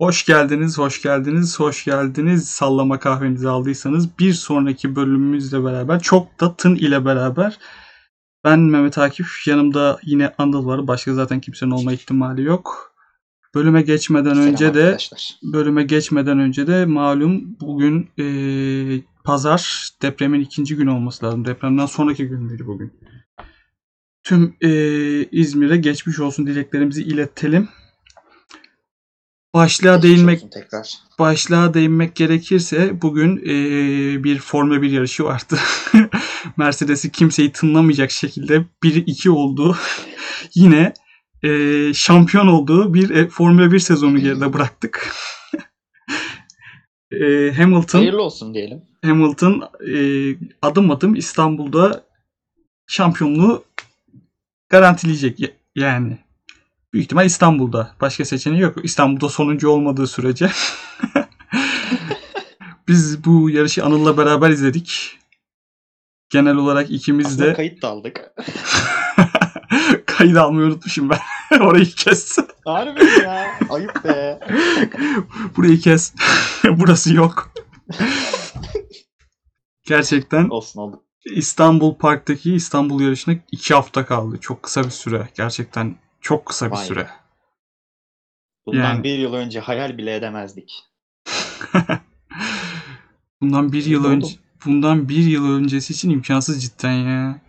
Hoş geldiniz, hoş geldiniz, hoş geldiniz. Sallama kahvenizi aldıysanız bir sonraki bölümümüzle beraber çok da Tın ile beraber ben Mehmet Akif, yanımda yine Anıl var. Başka zaten kimsenin olma ihtimali yok. Bölüme geçmeden Selam önce de arkadaşlar. bölüme geçmeden önce de malum bugün eee, pazar depremin ikinci günü olması lazım. Depremden sonraki gün müydü bugün? Tüm eee, İzmir'e geçmiş olsun dileklerimizi iletelim. Başlığa değinmek tekrar. başlığa değinmek gerekirse bugün eee, bir Formula 1 yarışı vardı. Mercedes'i kimseyi tınlamayacak şekilde 1-2 oldu. Yine eee, şampiyon olduğu bir e, Formula 1 sezonu geride bıraktık. Eee, Hamilton Hayırlı olsun diyelim. Hamilton eee, adım adım İstanbul'da şampiyonluğu garantileyecek yani. Büyük ihtimal İstanbul'da. Başka seçeneği yok. İstanbul'da sonuncu olmadığı sürece. Biz bu yarışı Anıl'la beraber izledik. Genel olarak ikimiz Aslında de kayıt da aldık. kayıt almayı unutmuşum ben. Orayı kes. Harbi ya? Ayıp be. Burayı kes. Burası yok. Gerçekten Olsun oldu. İstanbul Park'taki İstanbul yarışına iki hafta kaldı. Çok kısa bir süre. Gerçekten çok kısa bir Vay süre. be. Bundan Yani. bir yıl önce hayal bile edemezdik. Bundan bir yıl önce bundan bir yıl öncesi için imkansız cidden ya.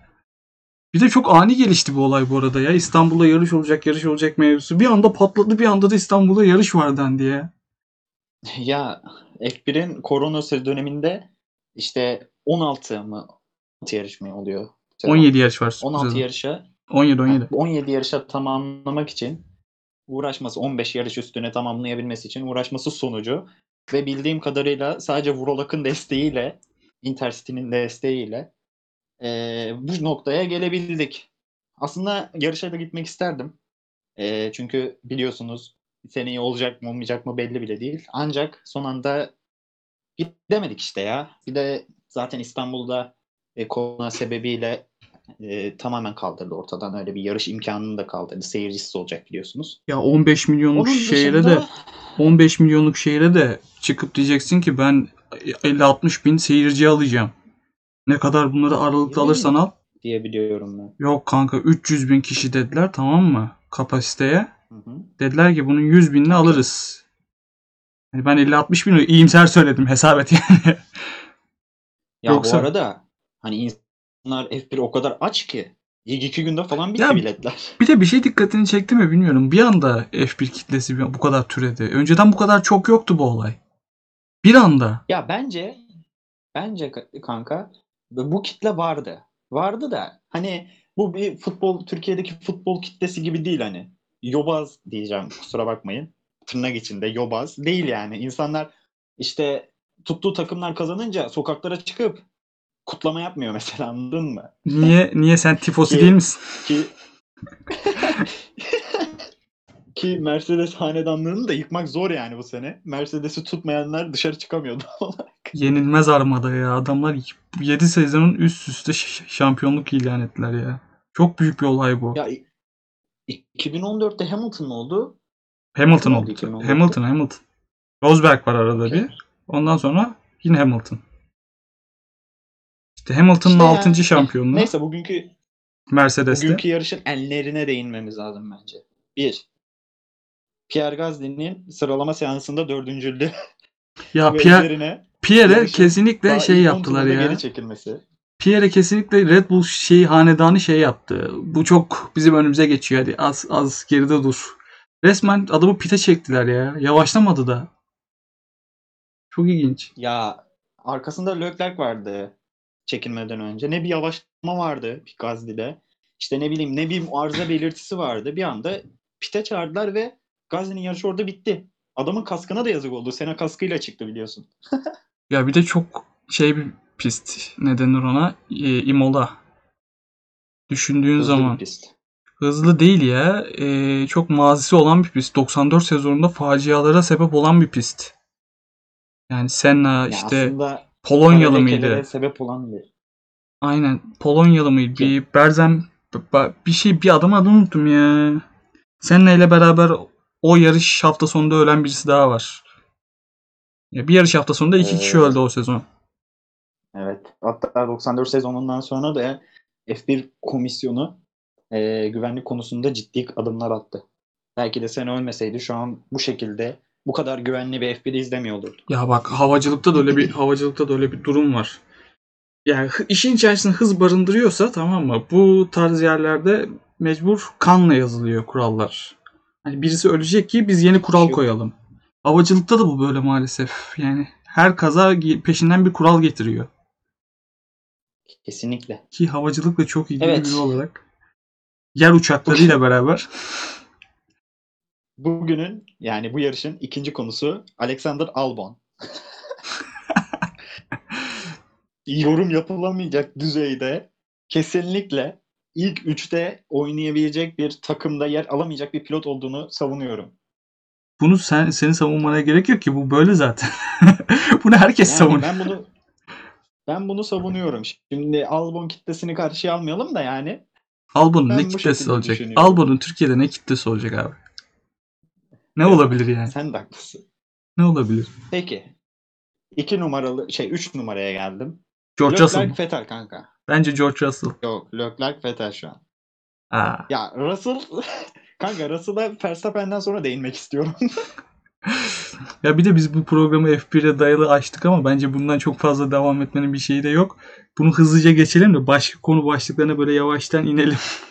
Bir de çok ani gelişti bu olay bu arada ya. İstanbul'da yarış olacak, yarış olacak mevzusu. Bir anda patladı, bir anda da İstanbul'da yarış var dendi ya. Ya F1'in korona döneminde işte 16 mı 16 yarış mı oluyor? 17 yarış var. 16 sezon. yarışa 17 17. 17 yarışa tamamlamak için uğraşması 15 yarış üstüne tamamlayabilmesi için uğraşması sonucu ve bildiğim kadarıyla sadece Vurolak'ın desteğiyle Intercity'nin desteğiyle eee, bu noktaya gelebildik. Aslında yarışa da gitmek isterdim. Eee, çünkü biliyorsunuz seneye olacak mı olmayacak mı belli bile değil. Ancak son anda gidemedik işte ya. Bir de zaten İstanbul'da e, korona sebebiyle e, tamamen kaldırdı ortadan. Öyle bir yarış imkanını da kaldırdı. Seyircisiz olacak biliyorsunuz. Ya 15 milyonluk Onun şehre de dışında 15 milyonluk şehre de çıkıp diyeceksin ki ben 50-60 bin seyirci alacağım. Ne kadar bunları Değil alırsan al. diye biliyorum ben. Yok kanka 300 bin kişi dediler tamam mı? Kapasiteye. Hı hı. Dediler ki bunun 100 binini alırız. Yani ben 50-60 bin iyimser söyledim hesap et yani. Ya Yoksa- bu arada hani insanlar F1 o kadar aç ki ilk iki günde falan bitti Ya- biletler. bir de bir şey dikkatini çekti mi bilmiyorum. Bir anda F1 kitlesi bu kadar türedi. Önceden bu kadar çok yoktu bu olay. Bir anda. Ya bence bence ka- kanka bu kitle vardı. Vardı da hani bu bir futbol Türkiye'deki futbol kitlesi gibi değil hani. Yobaz diyeceğim kusura bakmayın. Tırnak içinde yobaz değil yani. İnsanlar işte tuttuğu takımlar kazanınca sokaklara çıkıp kutlama yapmıyor mesela anladın mı? Niye niye sen tifosi Ki- değil misin? Ki ki Mercedes hanedanlığını da yıkmak zor yani bu sene. Mercedes'i tutmayanlar dışarı çıkamıyordu. Yenilmez armada ya. Adamlar 7 sezonun üst üste şampiyonluk ilan ettiler ya. Çok büyük bir olay bu. ya i- 2014'te Hamilton oldu. Hamilton oldu oldu. 2014'te? Hamilton, Hamilton. Rosberg var arada bir. Ondan sonra yine Hamilton. İşte Hamilton'ın İşte 6. yani- şampiyonluğu Neyse bugünkü Mercedes'te. bugünkü yarışın enlerine değinmemiz lazım bence. Bir, Pierre Gasly'nin sıralama seansında dördüncüldü. Ya Pierre, yarışın kesinlikle daha şey yaptılar ya. Geri çekilmesi. Pierre'e kesinlikle Red Bull şey hanedanı şey yaptı. Bu çok bizim önümüze geçiyor. Hadi az az geride dur. Resmen adamı pite çektiler ya. Yavaşlamadı da. Çok ilginç. Ya arkasında Leclerc vardı çekilmeden önce. Ne bir yavaşlama vardı Gasly'de. İşte ne bileyim ne bir arıza belirtisi vardı. Bir anda pite çağırdılar ve Gasly'nin yarışı orada bitti. Adamın kaskına da yazık oldu. Sena kaskıyla çıktı biliyorsun. Ya bir de çok şey bir pist. Ne denir ona? Ee, Imola. Düşündüğün Hızlı bir zaman. pist. Hızlı değil ya. Ee, çok mazisi olan bir pist. 94 sezonunda facialara sebep olan bir pist. Yani Senna Ya işte aslında Polonyalı mıydı? sebep olan bir. Aynen. Polonyalı mıydı? Bir Berzem bir şey bir adam adını unuttum ya. Senna ile beraber o yarış hafta sonunda ölen birisi daha var. Ya bir yarış hafta sonunda iki kişi Ee, öldü o sezon. Evet. Hatta 94 sezonundan sonra da F1 komisyonu e, güvenlik konusunda ciddi adımlar attı. Belki de sen ölmeseydi şu an bu şekilde bu kadar güvenli bir F1 izlemiyor olurdu. Ya bak havacılıkta da öyle bir havacılıkta da öyle bir durum var. Yani işin içerisinde hız barındırıyorsa tamam mı? Bu tarz yerlerde mecbur kanla yazılıyor kurallar. Hani birisi ölecek ki biz yeni kural koyalım. Havacılıkta da bu böyle maalesef. Yani her kaza peşinden bir kural getiriyor. Kesinlikle. Ki havacılıkla çok ilgili Evet. biri olarak. Yer uçaklarıyla beraber. Bugünün yani bu yarışın ikinci konusu Alexander Albon. Yorum yapılamayacak düzeyde kesinlikle ilk üçte oynayabilecek bir takımda yer alamayacak bir pilot olduğunu savunuyorum. Bunu sen seni savunmana gerek yok ki bu böyle zaten. Bunu herkes Yani savunuyor. ben bunu ben bunu savunuyorum. Şimdi Albon kitlesini karşıya almayalım da yani Albon'un ne kitlesi olacak? Albon'un Türkiye'de ne kitlesi olacak abi? Ne Evet. olabilir yani? sen de haklısın. Ne olabilir? Peki. İki numaralı şey üç numaraya geldim. George Russell Leclerc mı? Vettel kanka. Bence George Russell. Yok Leclerc Vettel şu an. Aa. Ya Russell kanka Russell'a Verstappen'den sonra değinmek istiyorum. Ya bir de biz bu programı F1'e dayalı açtık ama bence bundan çok fazla devam etmenin bir şeyi de yok. Bunu hızlıca geçelim de başka konu başlıklarına böyle yavaştan inelim.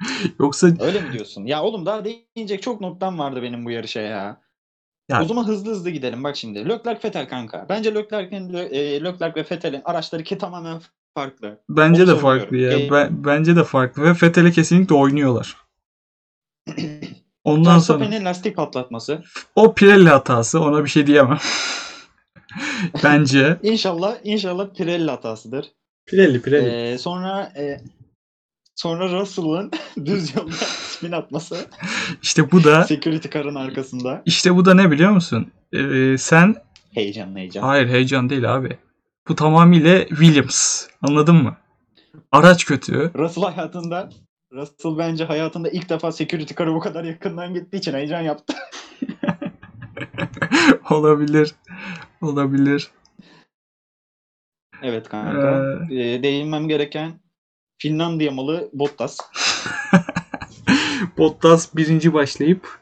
Yoksa Öyle mi diyorsun? Ya oğlum daha değinecek çok noktam vardı benim bu yarışa ya. Ya- O zaman hızlı hızlı gidelim bak şimdi. Leclerc Vettel kanka. Bence Leclerc'in e, Leclerc ve Vettel'in araçları ki tamamen farklı. bence Onu de farklı ya. E- Ben, bence de farklı ve Vettel'e kesinlikle oynuyorlar. Ondan sonra Verstappen'in lastik patlatması. o Pirelli hatası ona bir şey diyemem. bence İnşallah inşallah Pirelli hatasıdır. Pirelli Pirelli. Ee, sonra e, sonra Russell'ın düz yolda spin atması. İşte bu da Security car'ın arkasında. işte bu da ne biliyor musun? Ee, sen Heyecan heyecan. hayır heyecan değil abi. Bu tamamıyla Williams. Anladın mı? Araç kötü. Russell hayatında Russell bence hayatında ilk defa security car'a bu kadar yakından gittiği için heyecan yaptı. Olabilir. Olabilir. Evet kanka. Ee, Ee, değinmem gereken Finlandiya malı Bottas. Bottas birinci başlayıp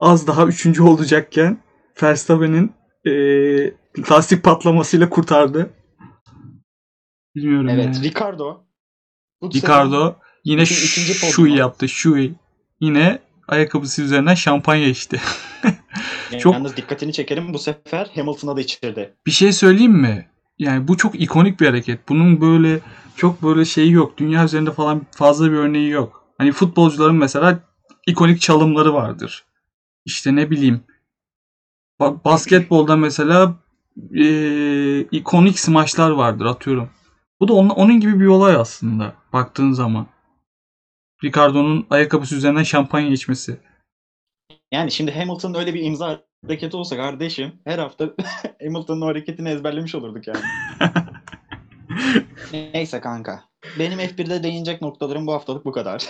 az daha üçüncü olacakken Verstappen'in eee lastik patlamasıyla kurtardı. Bilmiyorum Evet, ya. Ricardo. Bu Ricardo yine podyuma. yaptı. Şuy. Yine ayakkabısı üzerinden şampanya içti. çok- Yalnız dikkatini çekelim bu sefer Hamilton'a da içirdi. Bir şey söyleyeyim mi? Yani bu çok ikonik bir hareket. Bunun böyle çok böyle şeyi yok. Dünya üzerinde falan fazla bir örneği yok. Hani futbolcuların mesela ikonik çalımları vardır. İşte ne bileyim. Ba- basketbolda mesela eee ikonik smaçlar vardır atıyorum. Bu da onun, onun gibi bir olay aslında baktığın zaman. Ricardo'nun ayakkabısı üzerinden şampanya içmesi. Yani şimdi Hamilton'ın öyle bir imza hareketi olsa kardeşim her hafta Hamilton'ın hareketini ezberlemiş olurduk yani. Neyse kanka. Benim F1'de değinecek noktalarım bu haftalık bu kadar.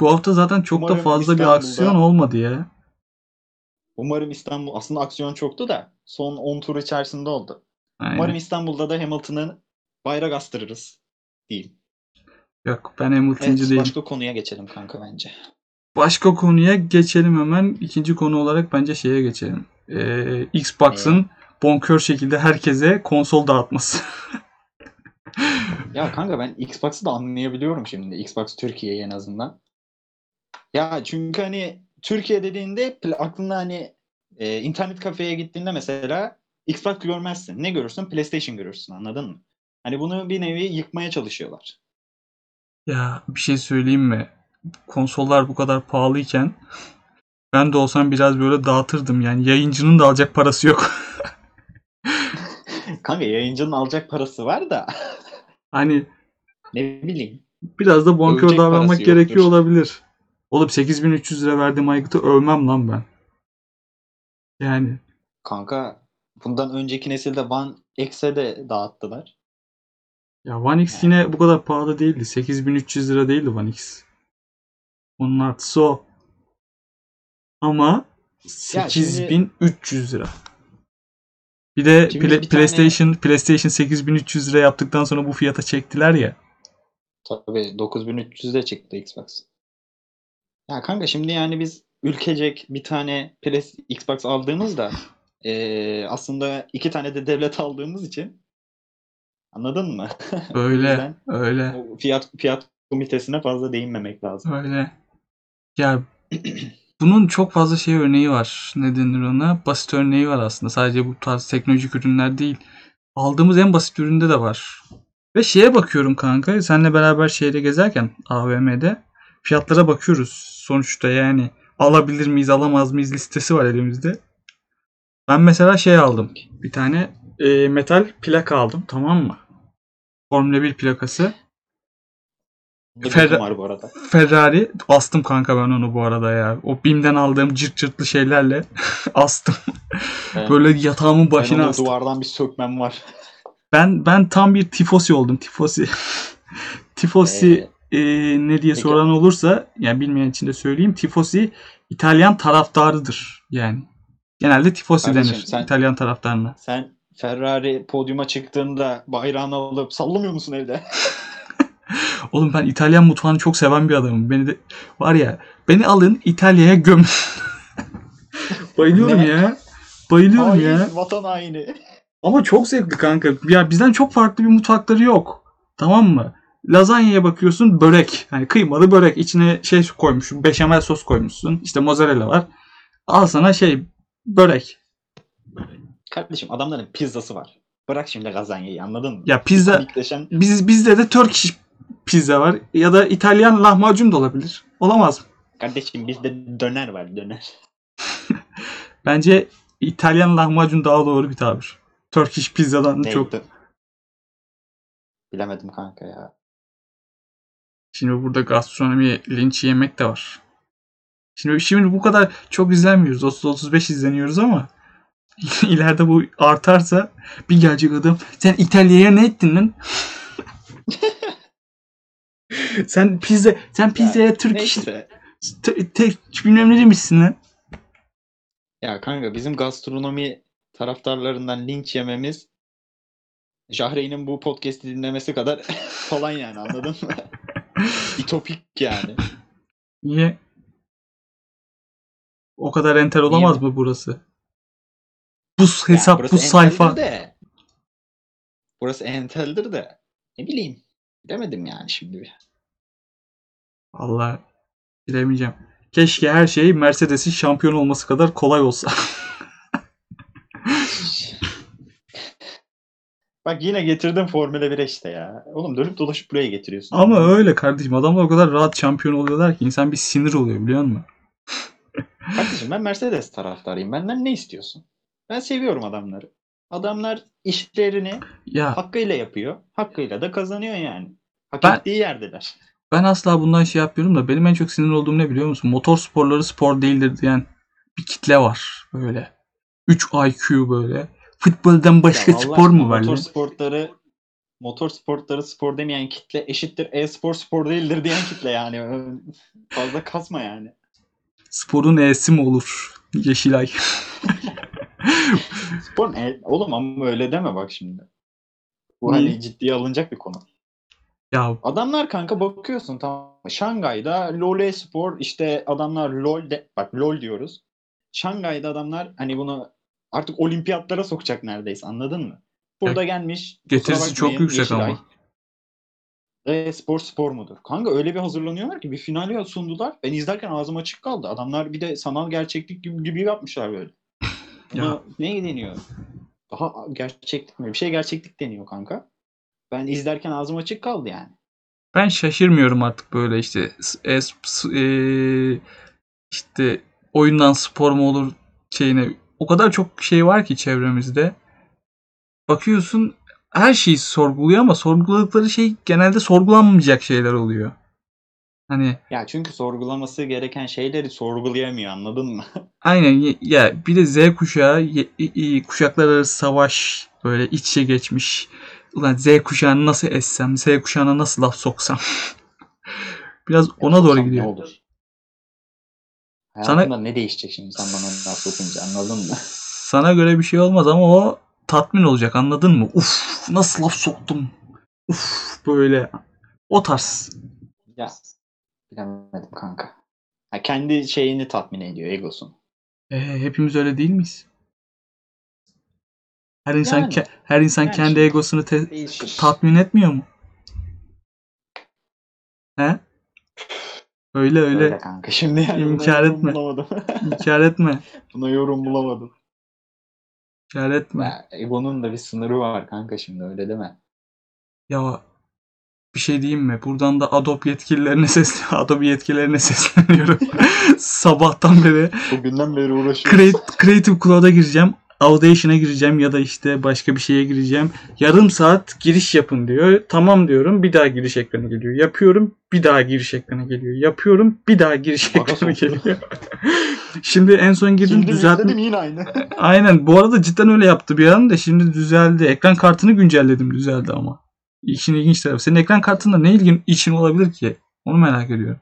Bu hafta zaten çok da Umarım fazla bir İstanbul'da- aksiyon olmadı ya. Umarım İstanbul aslında aksiyon çoktu da son 10 tur içerisinde oldu. Aynen. Umarım İstanbul'da da Hamilton'ın bayrak astırırız diyeyim. Yok ben Hamilton'cı Evet, değilim. başka konuya geçelim kanka bence. Başka konuya geçelim hemen. İkinci konu olarak bence şeye geçelim. Ee, Xbox'ın bonkör şekilde herkese konsol dağıtması. Ya kanka ben Xbox'ı da anlayabiliyorum şimdi. Xbox Türkiye'yi en azından. Ya çünkü hani Türkiye dediğinde aklında hani e, internet kafeye gittiğinde mesela Xbox görmezsin. Ne görürsün? PlayStation görürsün anladın mı? Hani bunu bir nevi yıkmaya çalışıyorlar. ya bir şey söyleyeyim mi? Konsollar bu kadar pahalıyken ben de olsam biraz böyle dağıtırdım. Yani yayıncının da alacak parası yok. Kanka yayıncının alacak parası var da hani ne bileyim. biraz da bonkör davranmak gerekiyor yoktur. olabilir. Oğlum 8300 lira verdiğim aygıtı övmem lan ben. Yani Kanka bundan önceki nesilde One X'e de dağıttılar. Ya One X yine bu kadar pahalı değildi. 8300 lira değildi One X. Onun artısı o. Ama Ya şimdi- 8300 lira. Bir de Şimdi Pla- bir tane- PlayStation PlayStation 8300 lira yaptıktan sonra bu fiyata çektiler ya. Tabii 9300'de çıktı Xbox. Ya kanka şimdi yani biz ülkecek bir tane PS Xbox aldığımızda eee, aslında iki tane de devlet aldığımız için anladın mı? O Öyle, yüzden öyle, o fiyat fiyat komitesine fazla değinmemek lazım. öyle. Ya bunun çok fazla şey örneği var. Ne denir ona? Basit örneği var aslında. Sadece bu tarz teknolojik ürünler değil. Aldığımız en basit üründe de var. Ve şeye bakıyorum kanka. Seninle beraber şeyde gezerken AVM'de fiyatlara bakıyoruz. Sonuçta yani alabilir miyiz alamaz mıyız listesi var elimizde. Ben mesela şey aldım. Bir tane e, metal plaka aldım tamam mı? Formula 1 plakası. Gözüm var bu arada. Ferrari astım kanka ben onu bu arada ya. O BİM'den aldığım cırt cırtlı şeylerle astım. Evet. Böyle yatağımın Ben başına onu astım. duvardan bir sökmem var. Ben ben tam bir tifosi oldum. Tifosi. tifosi Ee, e, ne diye peki- soran olursa yani bilmeyen için de söyleyeyim. Tifosi İtalyan taraftarıdır yani. Genelde tifosi Kardeşim, denir sen- İtalyan taraftarına. sen Ferrari podyuma çıktığında bayrağını alıp sallamıyor musun evde? Oğlum ben İtalyan mutfağını çok seven bir adamım. Beni de var ya beni alın İtalya'ya göm. Bayılıyorum Ne? ya. Bayılıyorum Hain, ya. vatan haini. Ama çok zevkli kanka. Ya bizden çok farklı bir mutfakları yok. Tamam mı? Lazanyaya bakıyorsun börek. Hani kıymalı börek. İçine şey koymuşsun. Beşamel sos koymuşsun. İşte mozzarella var. Al sana şey börek. Kardeşim adamların pizzası var. Bırak şimdi lazanyayı anladın mı? Ya pizza Panikleşen biz bizde de Turkish pizza var ya da İtalyan lahmacun da olabilir. Olamaz mı? kardeşim bizde döner var döner. Bence İtalyan lahmacun daha doğru bir tabir. Turkish pizzadan çok. Neydi? Bilemedim kanka ya. Şimdi burada gastronomi linç yemek de var. Şimdi şimdi bu kadar çok izlenmiyoruz. 30-35 izleniyoruz ama ileride bu artarsa bir gelecek adam sen İtalya'ya ne ettin lan? sen pizza sen pizzaya Türk iş Neyse. te, te, bilmem ne demişsin lan. Ya kanka bizim gastronomi taraftarlarından linç yememiz Jahreyn'in bu podcast'i dinlemesi kadar falan yani anladın mı? İtopik yani. Niye? O kadar enter olamaz mı burası? Bu hesap, burası bu sayfa. enteldir De, burası enteldir de. Ne bileyim. Bilemedim yani şimdi bir. Allah bilemeyeceğim. Keşke her şey Mercedes'in şampiyon olması kadar kolay olsa. Bak yine getirdim Formula 1'e işte ya. Oğlum dönüp dolaşıp buraya getiriyorsun. Ama öyle kardeşim. Adamlar o kadar rahat şampiyon oluyorlar ki insan bir sinir oluyor biliyor musun? Kardeşim ben Mercedes taraftarıyım. Benden ne istiyorsun? Ben seviyorum adamları. Adamlar işlerini Ya hakkıyla yapıyor. Hakkıyla da kazanıyor yani. Hak Ben- ettiği yerdeler. Ben asla bundan şey yapıyorum da benim en çok sinir olduğum ne biliyor musun? Motor sporları spor değildir diyen bir kitle var böyle. 3 IQ böyle. Futboldan başka Ya spor mu var? Motor sportları motor sportları spor demeyen kitle eşittir e-spor spor değildir diyen kitle yani. Fazla kasma yani. Sporun E'si mi olur? Yeşilay. Spor ne? Oğlum ama öyle deme bak şimdi. Bu hani ciddiye alınacak bir konu. Ya Adamlar kanka bakıyorsun tamam? Şangay'da LoL spor işte adamlar LoL de, bak LoL diyoruz. Şangay'da adamlar hani bunu artık olimpiyatlara sokacak neredeyse anladın mı? Burada gelmiş. kusura getirisi çok yüksek Yeşilay. ama. E spor spor mudur? Kanka öyle bir hazırlanıyorlar ki bir finale sundular. Ben izlerken ağzım açık kaldı. Adamlar bir de sanal gerçeklik gibi, gibi yapmışlar böyle. Ya. Buna ne deniyor? Daha gerçeklik mi? Bir şey gerçeklik deniyor kanka. Ben izlerken ağzım açık kaldı yani. Ben şaşırmıyorum artık böyle işte s- e, işte oyundan spor mu olur şeyine. O kadar çok şey var ki çevremizde. Bakıyorsun her şeyi sorguluyor ama sorguladıkları şey genelde sorgulanmayacak şeyler oluyor. Hani Ya çünkü sorgulaması gereken şeyleri sorgulayamıyor anladın mı? aynen ya bir de Z kuşağı kuşaklar arası savaş böyle iç içe geçmiş. Ulan Z kuşağını nasıl essem, Z kuşağına nasıl laf soksam. Biraz ona doğru Soksam ne gidiyor. olur? Hayatında ne değişecek şimdi sen bana laf sokunca anladın mı? Sana göre bir şey olmaz ama o tatmin olacak anladın mı? Uf nasıl laf soktum. Uf böyle o tarz. Ya bilemedim kanka. Ha, kendi şeyini tatmin ediyor egosunu. E, hepimiz öyle değil miyiz? Her insan Yani. ke- her insan Yani kendi şimdi- egosunu te- Değişir. tatmin etmiyor mu? He? Öyle öyle. Öyle kanka. Şimdi yani buna İnkar yorum etme. bulamadım. İnkar etme. buna yorum bulamadım. İnkar etme. Ya, egonun da bir sınırı var kanka şimdi öyle deme. Ya bir şey diyeyim mi? Buradan da Adobe yetkililerine ses Adobe yetkililerine sesleniyorum. Sabahtan beri Bugünden beri uğraşıyoruz. Create, Creative Cloud'a gireceğim. Audation'a gireceğim ya da işte başka bir şeye gireceğim. Yarım saat giriş yapın diyor. Tamam diyorum. Bir daha giriş ekranı geliyor. Yapıyorum. Bir daha giriş ekranı geliyor. Yapıyorum. Bir daha giriş ekranı geliyor. Şimdi en son girdim izledim yine aynı. Aynen. Bu arada cidden öyle yaptı bir an da şimdi düzeldi. Ekran kartını güncelledim düzeldi ama. İşin ilginç tarafı. Senin ekran kartında ne ilgin için olabilir ki? Onu merak ediyorum.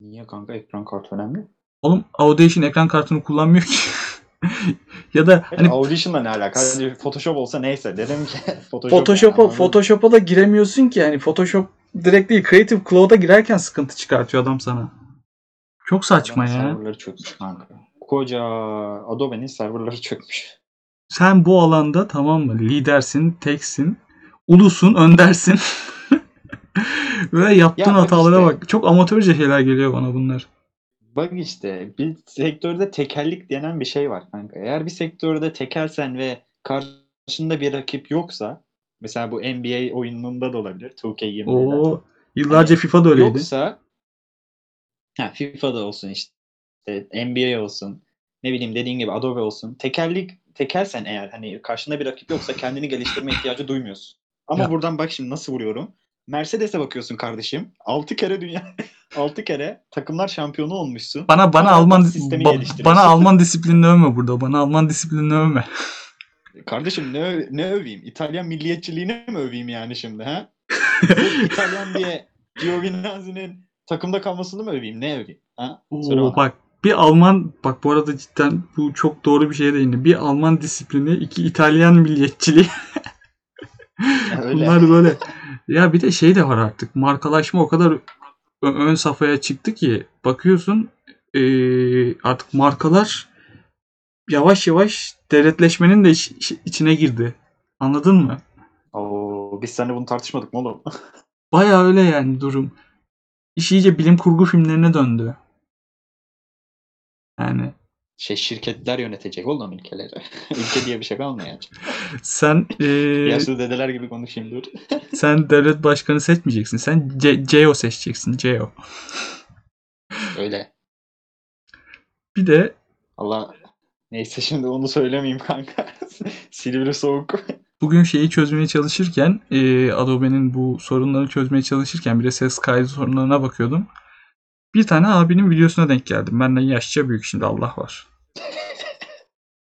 Niye kanka ekran kartı önemli? Oğlum Audition ekran kartını kullanmıyor ki. ya da Hani, hani Audition'la ne alaka? Hadi Photoshop olsa neyse dedim ki Photoshop Photoshop'a yani, Photoshop'a da giremiyorsun ki yani Photoshop direkt değil Creative Cloud'a girerken sıkıntı çıkartıyor adam sana. Çok saçma ya. Serverları çökmüş kanka. Koca Adobe'nin serverları çökmüş. Sen bu alanda tamam mı? Lidersin, teksin, ulusun, öndersin. Böyle yaptığın Ya hatalara işte. bak. Çok amatörce şeyler geliyor bana bunlar. Bak işte bir sektörde tekellik denen bir şey var kanka. Eğer bir sektörde tekelsen ve karşında bir rakip yoksa mesela bu NBA oyununda da olabilir 2K20'de. Oo, yıllarca Hani FIFA da öyleydi. Yoksa ha, FIFA'da olsun işte NBA olsun ne bileyim dediğin gibi Adobe olsun. Tekellik tekelsen eğer hani karşında bir rakip yoksa kendini geliştirme ihtiyacı duymuyorsun. Ama Ya. buradan bak şimdi nasıl vuruyorum. Mercedes'e bakıyorsun kardeşim. 6 kere dünya 6 kere takımlar şampiyonu olmuşsun. Bana bana Alman ba- bana Alman disiplinini övme burada. Bana Alman disiplinini övme. Kardeşim ne ne öveyim? İtalyan milliyetçiliğini mi öveyim yani şimdi ha? İtalyan diye Giovinazzi'nin takımda kalmasını mı öveyim? Ne öveyim? Ha? Söyle Oo, bana. bak bir Alman bak bu arada cidden bu çok doğru bir şeye değindi. Bir Alman disiplini, iki İtalyan milliyetçiliği. Öyle. Bunlar böyle. Ya bir de şey de var artık. Markalaşma o kadar ön safhaya çıktı ki bakıyorsun eee, artık markalar yavaş yavaş devletleşmenin de iç- içine girdi. Anladın mı? Oo, biz seninle bunu tartışmadık mı oğlum? Baya öyle yani durum. İş iyice bilim kurgu filmlerine döndü. Yani Şey şirketler yönetecek oğlum ülkeleri. Ülke diye bir şey kalmayacak. sen eee, Yaşlı dedeler gibi konuşayım dur. sen devlet başkanı seçmeyeceksin. Sen C- CEO seçeceksin. CEO. Öyle. Bir de Allah neyse şimdi onu söylemeyeyim kanka. Silivri soğuk. bugün şeyi çözmeye çalışırken eee, Adobe'nin bu sorunlarını çözmeye çalışırken bir de ses kaydı sorunlarına bakıyordum. Bir tane abinin videosuna denk geldim. Benden yaşça büyük şimdi Allah var.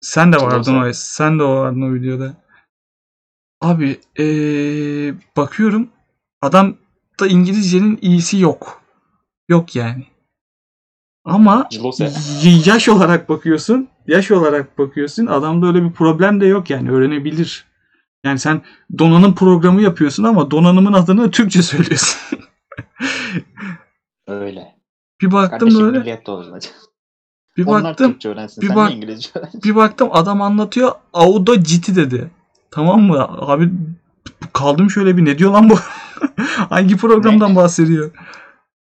Sen de vardın o sen de o vardın o videoda. Abi eee, bakıyorum adam da İngilizcenin iyisi yok. Yok yani. Ama yaş olarak bakıyorsun. Yaş olarak bakıyorsun. Adamda öyle bir problem de yok yani öğrenebilir. Yani sen donanım programı yapıyorsun ama donanımın adını Türkçe söylüyorsun. Öyle. bir baktım Kardeşim böyle. Bir Onlar baktım. Türkçe öğrensin. bir bak- İngilizce öğrensin? Bir baktım adam anlatıyor. Audacity dedi. Tamam mı? Abi kaldım şöyle bir ne diyor lan bu? Hangi programdan bahsediyor?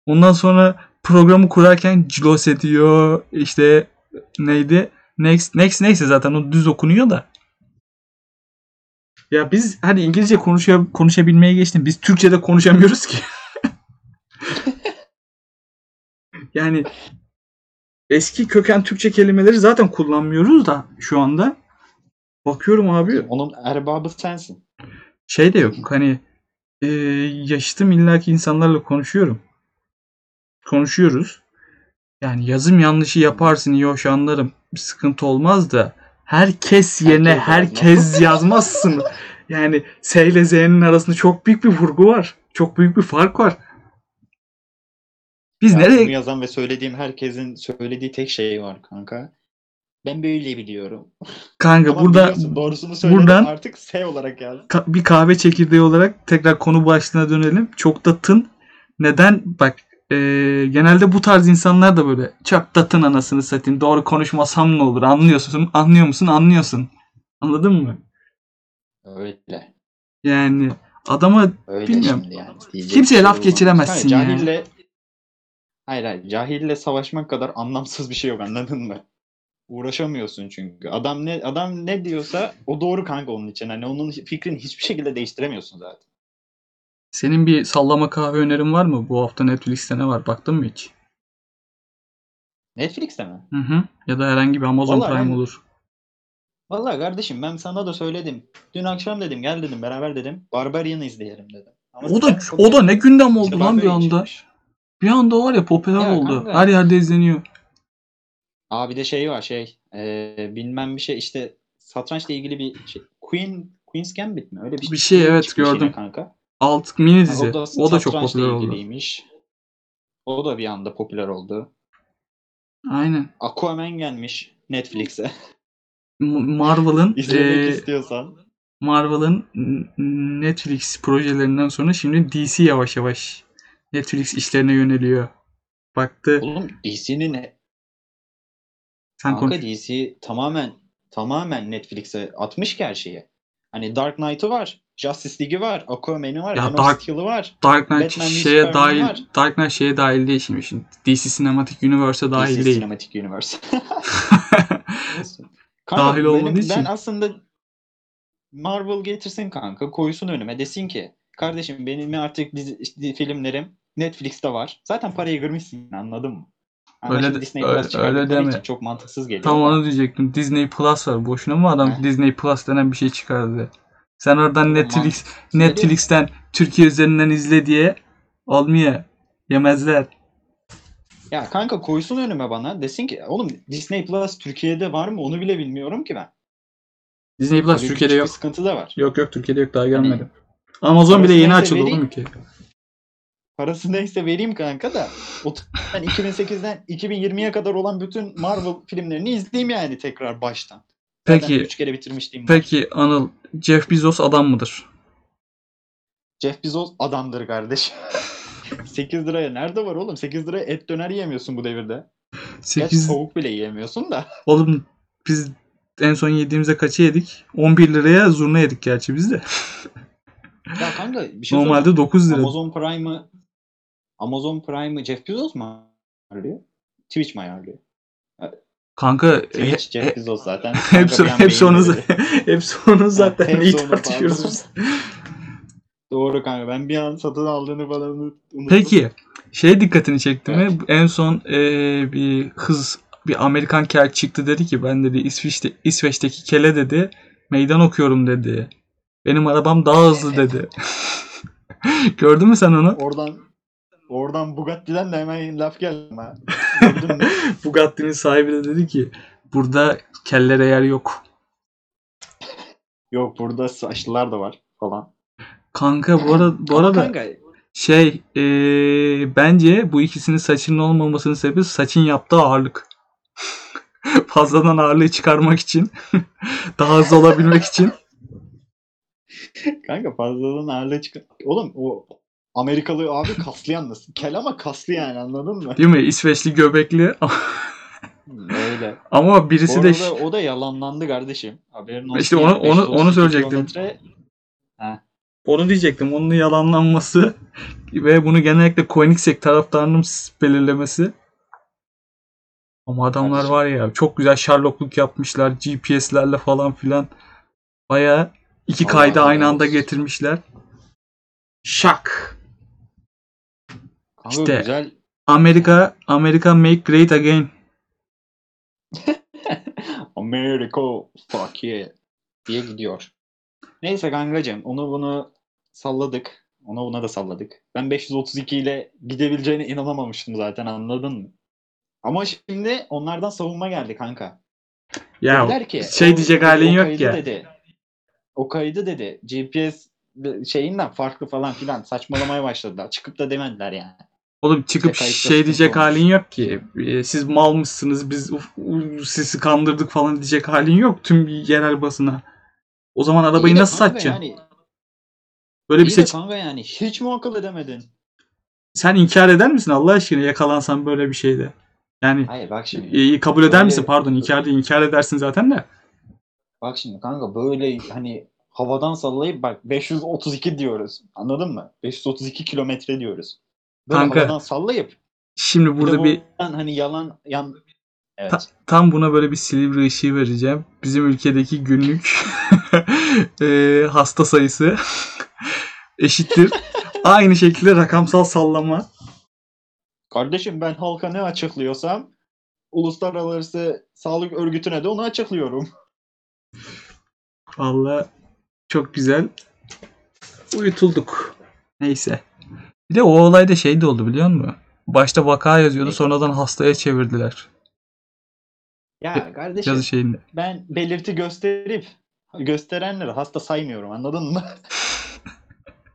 Ondan sonra programı kurarken Close diyor. İşte neydi? Next, next neyse zaten o düz okunuyor da. Ya biz hadi İngilizce konuşuyor, konuşabilmeye geçtim. Biz Türkçe'de konuşamıyoruz ki. yani eski köken Türkçe kelimeleri zaten kullanmıyoruz da şu anda. Bakıyorum abi Onun erbabı sensin. şey de yok. Hani e, yaşıtım illaki insanlarla konuşuyorum. Konuşuyoruz. Yani yazım yanlışı yaparsın iyi hoş anlarım. Bir sıkıntı olmaz da herkes yerine Herkes yazmazsın. Yani S ile Z'nin arasında çok büyük bir vurgu var. Çok büyük bir fark var. Biz Ya nereye Bunu yazan ve söylediğim herkesin söylediği tek şey var kanka. Ben böyle biliyorum. kanka Tamam burada doğrusunu söyledim buradan- artık S olarak yaz. ka- bir kahve çekirdeği olarak tekrar konu başlığına dönelim. Çok da tın. Neden? Bak e, genelde bu tarz insanlar da böyle çok da tın anasını satayım. Doğru konuşmasam ne olur? Anlıyorsun. Anlıyor musun? Anlıyorsun. Anladın mı? Öyle. Yani adama Öyle Bilmiyorum. yani. Kimseye bir laf şey geçiremezsin olmaz. ya. Kanka, Cahille Hayır hayır. Cahille savaşmak kadar anlamsız bir şey yok anladın mı? Uğraşamıyorsun çünkü. Adam ne adam ne diyorsa o doğru kanka onun için. Hani onun fikrini hiçbir şekilde değiştiremiyorsun zaten. senin bir sallama kahve önerin var mı? Bu hafta Netflix'te ne var? Baktın mı hiç? Netflix'te mi? Hı hı. Ya da herhangi bir Amazon Vallahi Prime ben- olur. Vallahi kardeşim ben sana da söyledim. Dün akşam dedim gel dedim beraber dedim. Barbarian'ı izleyelim dedim. Ama O da o da ne gündem İşte oldu lan bir anda. çıkmış. Bir anda var ya popüler Ya oldu. kanka. Her yerde izleniyor. Aa bir de şey var şey e, bilmem bir şey işte satrançla ilgili bir şey. Queen Queen's Gambit mi? Öyle bir, Bir şey, evet, çıkmış yine gördüm. Kanka. Alt mini Ha, dizi. O da çok popüler oldu. O da bir anda popüler oldu. Aynen. Aquaman gelmiş Netflix'e. Marvel'ın İzlemek e, istiyorsan. Marvel'ın Netflix projelerinden sonra şimdi DC yavaş yavaş Netflix işlerine yöneliyor. Baktı. Oğlum DC'nin? Sen Kanka konuş. DC tamamen tamamen Netflix'e atmış ki her şeyi. Hani Dark Knight'ı var. Justice League'i var. Aquaman'ı var. Ya Man of Dark- Steel'ı var. Dark Knight Batman şeye dahil var. Dark Knight şeye dahil değil şimdi. şimdi. DC Cinematic Universe'a dahil DC değil. Cinematic Universe. Kanka, Dahil olmadığı için. Ben aslında Marvel getirsin kanka koysun önüme desin ki kardeşim benim artık dizi- filmlerim Netflix'te var. Zaten parayı kırmışsın anladın mı? Ama Öyle de- Disney öyle- Plus öyle deme. için çok mantıksız geliyor. Tam onu diyecektim. Disney Plus var. Boşuna mı adam. Disney Plus denen bir şey çıkardı? Sen oradan Netflix Netflix'ten Türkiye üzerinden izle diye olmuyor. Yemezler. Ya kanka koysun önüme bana desin ki oğlum Disney Plus Türkiye'de var mı onu bile bilmiyorum ki ben. Disney Plus Böyle Türkiye'de yok. Bir sıkıntı da var. Yok yok Türkiye'de yok daha gelmedi. Amazon bile yeni açıldı oğlum ülkeye. Parası neyse vereyim kanka da o- ben 2008'den 2020'ye kadar olan bütün Marvel filmlerini izleyeyim yani tekrar baştan. Zaten Peki 3 kere bitirmiştim. peki Anıl Jeff Bezos adam mıdır? Jeff Bezos adamdır kardeş. 8 liraya nerede var oğlum? 8 liraya et döner yiyemiyorsun bu devirde. Gerçi 8 tavuk bile yiyemiyorsun da. oğlum biz en son yediğimizde kaçı yedik? 11 liraya zurna yedik gerçi biz de. Ya kanka bir şey Normalde söyleyeyim. 9 lira. Amazon Prime'ı Amazon Prime'ı Jeff Bezos mu ayarlıyor? Twitch mi ayarlıyor? Kanka Twitch Jeff Bezos zaten. hepsi hepsi onu hepsi onu zaten neyi onu, tartışıyoruz pardon. Doğru kanka ben bir an satın aldığını falan unuttum. Peki şey dikkatini çekti mi? En son eee, bir kız bir Amerikan kel çıktı dedi ki ben dedi İsveç'te İsveç'teki kele dedi meydan okuyorum dedi. Benim arabam daha hızlı dedi. Gördün mü sen onu? Oradan oradan Bugatti'den de hemen laf geldi ama. Gördün mü? Bugatti'nin sahibi de dedi ki burada kellere yer yok. Yok burada saçlılar da var falan. Kanka bu arada, bu arada kanka, şey eee, bence bu ikisinin saçının olmamasının sebebi saçın yaptığı ağırlık. Fazladan ağırlığı çıkarmak için. daha hızlı olabilmek için. kanka fazladan ağırlığı çıkar. Oğlum o Amerikalı abi kaslı yalnız. Kel ama kaslı yani anladın mı? Değil mi? İsveçli göbekli. Öyle. Ama Bu birisi arada de o da yalanlandı kardeşim. Haberin olsun. İşte onu- onu- 532 onu söyleyecektim. kilometre- onu diyecektim. Onun yalanlanması ve bunu genellikle Koenigsegg taraftarının belirlemesi. Ama adamlar Kardeşim. var ya çok güzel Sherlockluk yapmışlar. GPS'lerle falan filan. Baya iki kaydı Allah aynı anda getirmişler. Şak. Kanka İşte. güzel. Amerika, Amerika make great again. America fuck yeah diye gidiyor. Neyse kankacığım onu bunu salladık. Ona buna da salladık. Ben 532 ile gidebileceğine inanamamıştım zaten anladın mı? Ama şimdi onlardan savunma geldi kanka. Ya Dediler ki, şey o- diyecek o halin yok kaydı ya. Dedi, o kaydı dedi GPS şeyinden farklı falan filan saçmalamaya başladılar. Çıkıp da demediler yani. Oğlum çıkıp ayakta şey diyecek olmuş. halin yok ki. E, Siz mal mısınız? Biz uf, uf, sizi kandırdık falan diyecek halin yok tüm yerel basına. O zaman arabayı İyi de nasıl kanka satacaksın? Yani, Böyle bir iyi de seç kanka yani hiç mi akıl edemedin? sen inkar eder misin Allah aşkına yakalansan böyle bir şeyde? Yani Hayır bak şimdi. e, kabul eder Böyle- misin? Pardon inkar değil inkar edersin zaten de. Bak şimdi kanka böyle hani havadan sallayıp bak 532 diyoruz. Anladın mı? 532 kilometre diyoruz. Böyle Kanka, havadan sallayıp Şimdi burada bir hani yalan yan Evet. Ta- tam buna böyle bir silivri ışığı vereceğim. Bizim ülkedeki günlük e, hasta sayısı eşittir. Aynı şekilde rakamsal sallama. Kardeşim ben halka ne açıklıyorsam Uluslararası Sağlık Örgütü'ne de onu açıklıyorum. Valla çok güzel. Uyutulduk. Neyse. Bir de o olayda şey de oldu biliyor musun? Başta vaka yazıyordu sonradan hastaya çevirdiler. Ya kardeşim Yazı şeyinde. ben belirti gösterip gösterenleri hasta saymıyorum anladın mı?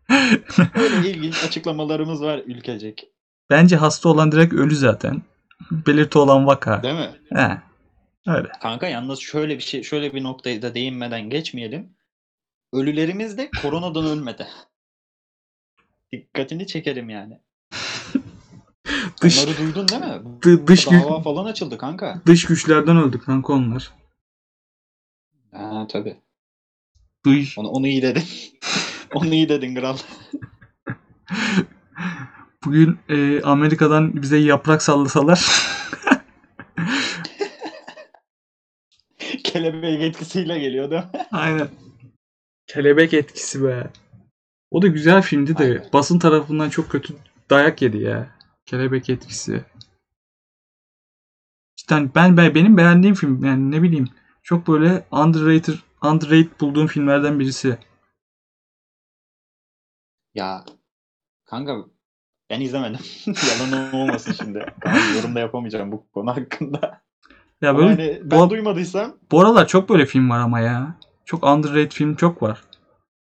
Böyle ilginç açıklamalarımız var ülkecek. Bence hasta olan direkt ölü zaten. Belirti olan vaka. Değil mi? He. Öyle. Kanka yalnız şöyle bir şey şöyle bir noktayı da değinmeden geçmeyelim. Ölülerimiz de koronadan ölmedi. Dikkatini çekerim yani. Dış, Onları duydun değil mi? dı- dış, gü- Dava falan açıldı kanka. dış güçlerden öldü kanka onlar. Ha tabii. Dış. Onu, onu iyi dedin. onu iyi dedin kral. Bugün e, Amerika'dan bize yaprak sallasalar Kelebek etkisiyle geliyor değil mi? aynen. Kelebek etkisi be. O da güzel filmdi de Aynen. basın tarafından çok kötü dayak yedi ya. Kelebek etkisi. İşte ben, ben benim beğendiğim film yani ne bileyim çok böyle underrated underrated bulduğum filmlerden birisi. Ya kanka ben izlemedim. Yalan olmasın şimdi. Kanka yorum da yapamayacağım bu konu hakkında. Ya böyle hani ben bu- duymadıysam bu aralar çok böyle film var ama ya. Çok underrated film çok var.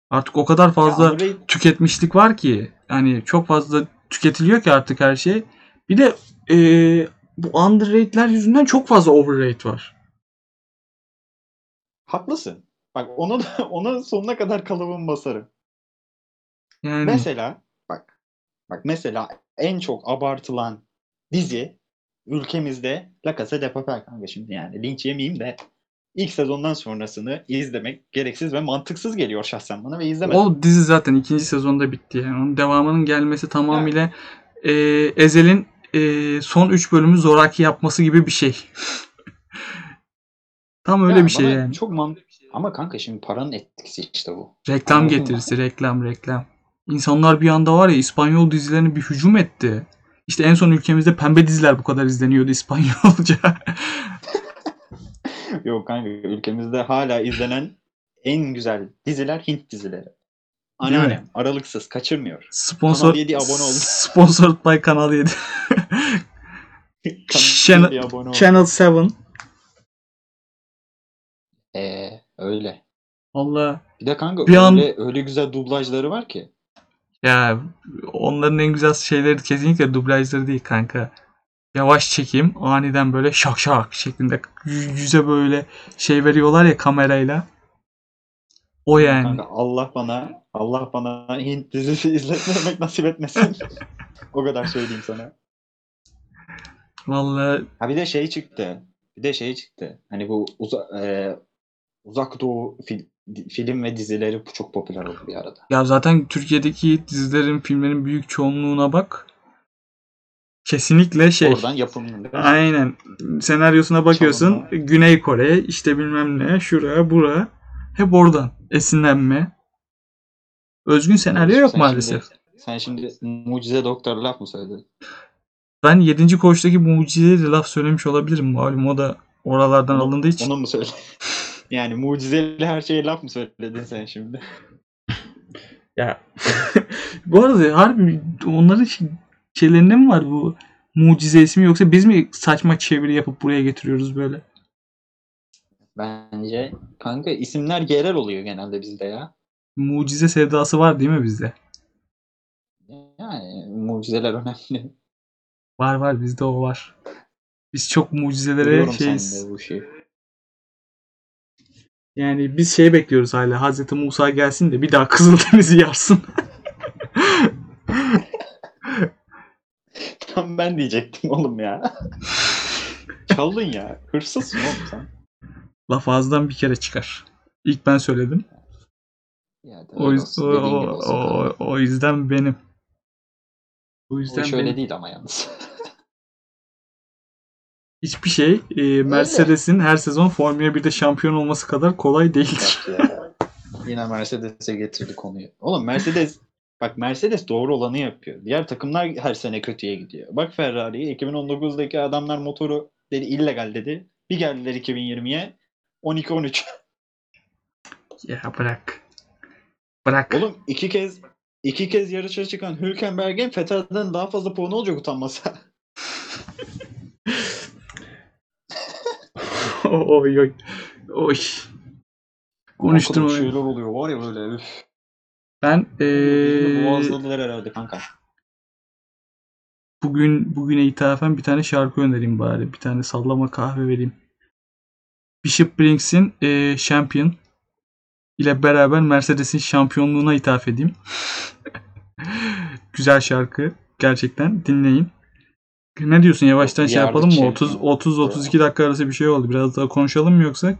Artık o kadar fazla ya underrated- tüketmişlik var ki yani çok fazla tüketiliyor ki artık her şey. Bir de e, bu underrated'ler yüzünden çok fazla overrate var. haklısın. Bak onu da ona sonuna kadar kalıbım basarım. Yani Mesela bak bak mesela en çok abartılan dizi ülkemizde La Casa de Papel kanka şimdi yani linç yemeyeyim de ilk sezondan sonrasını izlemek gereksiz ve mantıksız geliyor şahsen bana ve izlemedim. o dizi zaten ikinci sezonda bitti yani. Onun devamının gelmesi tamamıyla e, Ezel'in e, son 3 bölümü zoraki yapması gibi bir şey. Tam öyle Ya bir şey yani. Çok mantıklı. Ama kanka şimdi paranın etkisi işte bu. Reklam Anladın mı? getirisi, reklam, reklam. İnsanlar bir anda var ya İspanyol dizilerine bir hücum etti. İşte en son ülkemizde pembe diziler bu kadar izleniyordu İspanyolca. Yok kanka ülkemizde hala izlenen en güzel diziler Hint dizileri. Anneannem aralıksız kaçırmıyor. Sponsor Kanal 7 abone oldu. Sponsored by Kanal 7. Channel- Kanal 7 abone oldu. Channel 7. Ee, öyle. Allah. Bir de kanka Bir an- öyle, öyle güzel dublajları var ki. Ya onların en güzel şeyleri kesinlikle dublajları değil kanka. Yavaş çekim aniden böyle şak şak şeklinde yüze böyle şey veriyorlar ya kamerayla. O yani. Kanka Allah bana Allah bana Hint dizisi izletmemek nasip etmesin. o kadar söyleyeyim sana. Vallahi Ha bir de şey çıktı. Bir de şey çıktı. Hani bu uza, e, uzak doğu fil- film ve dizileri çok popüler oldu bir arada. ya zaten Türkiye'deki dizilerin, filmlerin büyük çoğunluğuna bak. Kesinlikle şey. Oradan yapımını. Aynen. Senaryosuna bakıyorsun. Çalınma. Güney Kore, işte bilmem ne, şuraya, buraya. Hep oradan. Esinlenme. Özgün senaryo yok Sen maalesef. Şimdi, sen şimdi mucize doktor laf mı söyledin? Ben 7. koğuştaki mucizeye de laf söylemiş olabilirim. Malum o da oralardan alındığı için. Onu mu söyledin? yani mucizeli her şeye laf mı söyledin sen şimdi? Ya bu arada harbi onların şey- şeylerinde mi var bu mucize ismi yoksa biz mi saçma çeviri yapıp buraya getiriyoruz böyle? Bence kanka isimler yerel oluyor genelde bizde ya. Mucize sevdası var değil mi bizde? Yani mucizeler önemli. Var var bizde o var. Biz çok mucizelere Biliyorum şeyiz. bu şeyi. Yani biz şey bekliyoruz hala. Hazreti Musa gelsin de bir daha Kızıldeniz'i yarsın. Tam ben diyecektim oğlum ya. Çaldın ya. Hırsızsın oğlum sen. Laf ağızdan bir kere çıkar. İlk ben söyledim. Ya, O, yüz- o, o, o, o yüzden benim. O O yüzden iş öyle benim. değil ama yalnız. hiçbir şey e, Mercedes'in her sezon Formula 1'de şampiyon olması kadar kolay değildir. Yine Mercedes'e getirdi konuyu. Oğlum Mercedes bak Mercedes doğru olanı yapıyor. Diğer takımlar her sene kötüye gidiyor. Bak Ferrari'ye 2019'daki adamlar motoru dedi illegal dedi. Bir geldiler 2020'ye 12-13. ya bırak. Bırak. Oğlum iki kez iki kez yarışa çıkan Hülkenberg'in Vettel'den daha fazla puan olacak utanmasa. oy oy. Oy. Konuşturma. Şeyler oluyor var ya böyle. Üf. Ben Ee... Boğazladılar herhalde kanka. bugün bugüne ithafen bir tane şarkı önereyim bari. Bir tane sallama kahve vereyim. Bishop Brinks'in eee Champion ile beraber Mercedes'in şampiyonluğuna ithaf edeyim. Güzel şarkı. Gerçekten dinleyin. Ne diyorsun yavaştan şey yapalım mı? şey 30 yapalım. 30 32 dakika arası bir şey oldu. Biraz daha konuşalım mı yoksa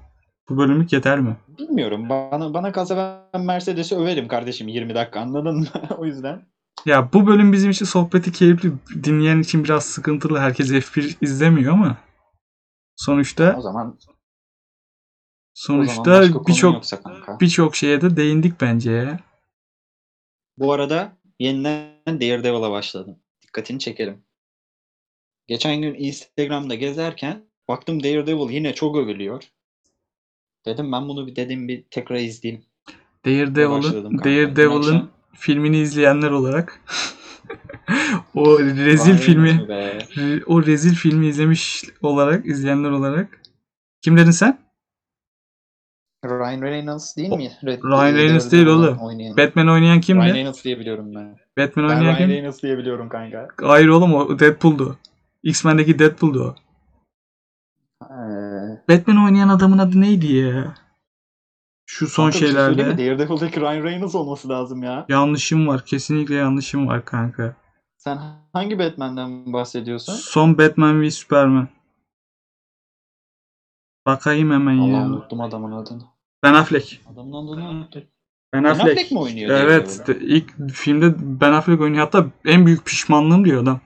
bu bölümlük yeter mi? Bilmiyorum. Bana bana kalsa ben Mercedes'i överim kardeşim 20 dakika anladın mı? o yüzden. Ya bu bölüm bizim için sohbeti keyifli. Dinleyen için biraz sıkıntılı. Herkes F1 izlemiyor ama sonuçta O zaman sonuçta birçok birçok şeye de değindik bence ya. Bu arada yeniden Daredevil'a başladım. Dikkatini çekerim. Geçen gün Instagram'da gezerken baktım Daredevil yine çok övülüyor. Dedim ben bunu bir dedim bir tekrar izleyeyim. Daredevil'ın. Daredevil'ın filmini izleyenler olarak o rezil Vay filmi o rezil filmi izlemiş olarak izleyenler olarak kim dedin sen? Ryan Reynolds değil mi? Red, Ryan Reynolds değil oğlum. Oynayan. Batman oynayan Ryan kimdi? Reynolds diye biliyorum ben. Batman Ben oynayan Ryan kim? Reynolds diye biliyorum kanka. Hayır oğlum o Deadpool'du. X-Men'deki Deadpool'du o. Batman oynayan adamın adı neydi ya? Şu son kanka şey şeylerde. Daredevil'daki Ryan Reynolds olması lazım ya. Yanlışım var. Kesinlikle yanlışım var kanka. Sen hangi Batman'den bahsediyorsun? Son Batman v Superman. Bakayım hemen Allah ya. unuttum adamın adını. Ben Affleck. Adamın adını unuttum. Ben Ben Affleck. Affleck mi oynuyor Evet. De- ilk filmde Ben Affleck oynuyor. Hatta en büyük pişmanlığım diyor adam.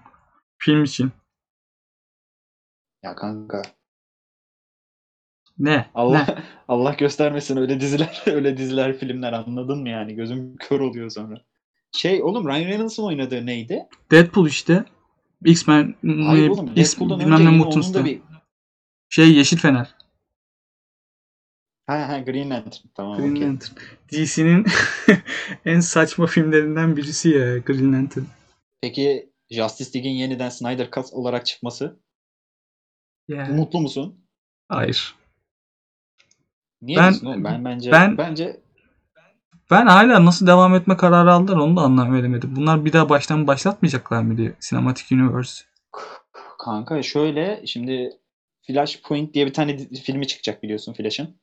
Film için. Ya kanka. Ne? Allah Ne? Allah göstermesin öyle diziler, öyle diziler, filmler anladın mı yani? Gözüm kör oluyor sonra. Şey oğlum Ryan Reynolds'ın oynadığı neydi? Deadpool işte. X-Men Hayır oğlum Deadpool'dan önce ne yine onun da bir... Şey Yeşil Fener. Ha ha Green Lantern. Tamam Green okey. Lantern. DC'nin en saçma filmlerinden birisi ya Green Lantern. Peki Justice League'in yeniden Snyder Cut olarak çıkması Ya. mutlu musun? Hayır. Niye Ben- oğlum? Ben bence ben- bence Ben hala nasıl devam etme kararı aldılar onu da anlam veremedim. Bunlar bir daha baştan başlatmayacaklar mı diye Cinematic Universe. kanka şöyle şimdi Flashpoint diye bir tane filmi çıkacak biliyorsun Flash'ın.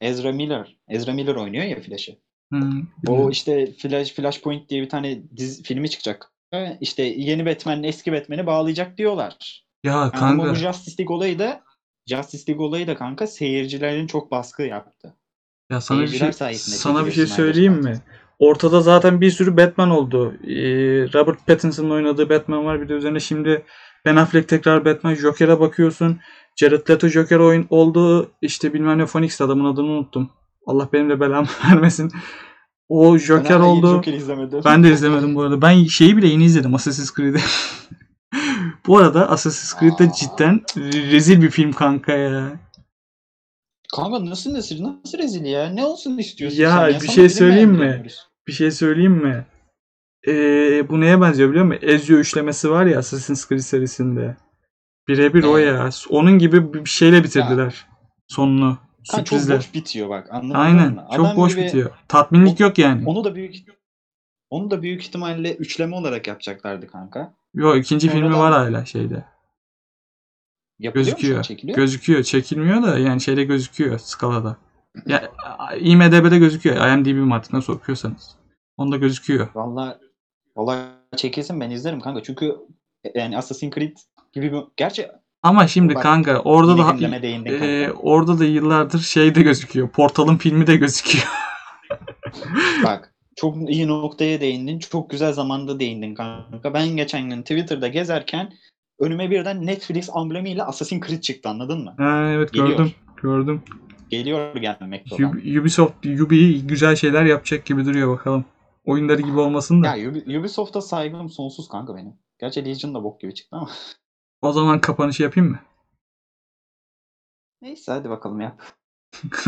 Ezra Miller. Ezra Miller oynuyor ya Flash'ı. Hmm, O işte Flash Flashpoint diye bir tane dizi, filmi çıkacak. İşte yeni Batman'le eski Batman'i bağlayacak diyorlar. ya Yani ama kanka bu Justice League olayı da Justice League olayı da kanka seyircilerin çok baskı yaptı. ya sana bir şey sana bir şey söyleyeyim mi? Ortada zaten bir sürü Batman oldu. Ee, Robert Pattinson'ın oynadığı Batman var. Bir de üzerine şimdi Ben Affleck tekrar Batman. Joker'e bakıyorsun. Jared Leto Joker oyun oldu. İşte bilmem ne Phoenix adamın adını unuttum. Allah benim de belamı vermesin. O Ben Joker yeni oldu. İzlemedim. Ben de izlemedim bu arada. Ben şeyi bile yeni izledim Assassin's Creed'i. bu arada Assassin's Creed de cidden rezil bir film kanka ya. Kanka nasıl nasıl nasıl rezil ya? Ne olsun istiyorsun Ya, sen? bir Sana şey söyleyeyim mi? Bir şey söyleyeyim mi? Ee, bu neye benziyor biliyor musun? Ezio üçlemesi var ya Assassin's Creed serisinde. Birebir o Evet. ya. Onun gibi bir şeyle bitirdiler sonunu. Kanka çok Sürprizle. boş bitiyor bak. Anladın Aynen. mı? Çok boş gibi- bitiyor. Tatminlik yok yani. Onu da büyük onu da büyük ihtimalle üçleme olarak yapacaklardı kanka. Yok ikinci filmi Sonradan- var hala şeyde. Yapılıyor mu şu an, Gözüküyor. çekiliyor? Gözüküyor. Çekilmiyor da yani şeyde gözüküyor skalada. Ya IMDb'de gözüküyor. IMDb artık nasıl okuyorsanız. Onda gözüküyor. Vallahi vallahi çekilsin ben izlerim kanka. Çünkü yani Assassin's Creed gibi bir gerçi Ama şimdi Bak, kanka orada yine da gündeme değindin kanka. e, orada da yıllardır şey de gözüküyor. Portal'ın filmi de gözüküyor. Bak çok iyi noktaya değindin. Çok güzel zamanda değindin kanka. Ben geçen gün Twitter'da gezerken önüme birden Netflix amblemiyle Assassin's Creed çıktı anladın mı? ha, evet Geliyor. gördüm. Gördüm. Geliyor gelmekte olan. Ub- Ubisoft Ubi güzel şeyler yapacak gibi duruyor bakalım. Oyunları gibi olmasın da. Ya Ubi- Ubisoft'a saygım sonsuz kanka benim. Gerçi Legion da bok gibi çıktı ama. O zaman kapanışı yapayım mı? Neyse hadi bakalım yap.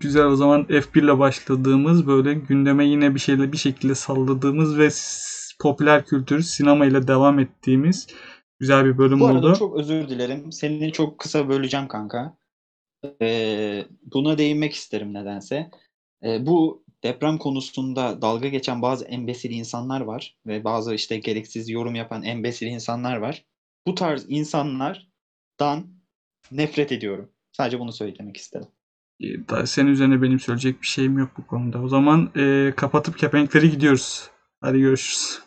Güzel o zaman F1 ile başladığımız böyle gündeme yine bir şeyle bir şekilde salladığımız ve popüler kültür sinema ile devam ettiğimiz güzel bir bölüm Bu arada oldu. çok özür dilerim. Seni çok kısa böleceğim kanka. Ee, buna değinmek isterim nedense. Ee, bu deprem konusunda dalga geçen bazı embesil insanlar var ve bazı işte gereksiz yorum yapan embesil insanlar var. Bu tarz insanlardan nefret ediyorum. Sadece bunu söylemek istedim. Ee, da- Senin üzerine benim söyleyecek bir şeyim yok bu konuda. O zaman e, kapatıp kepenkleri gidiyoruz. Hadi görüşürüz.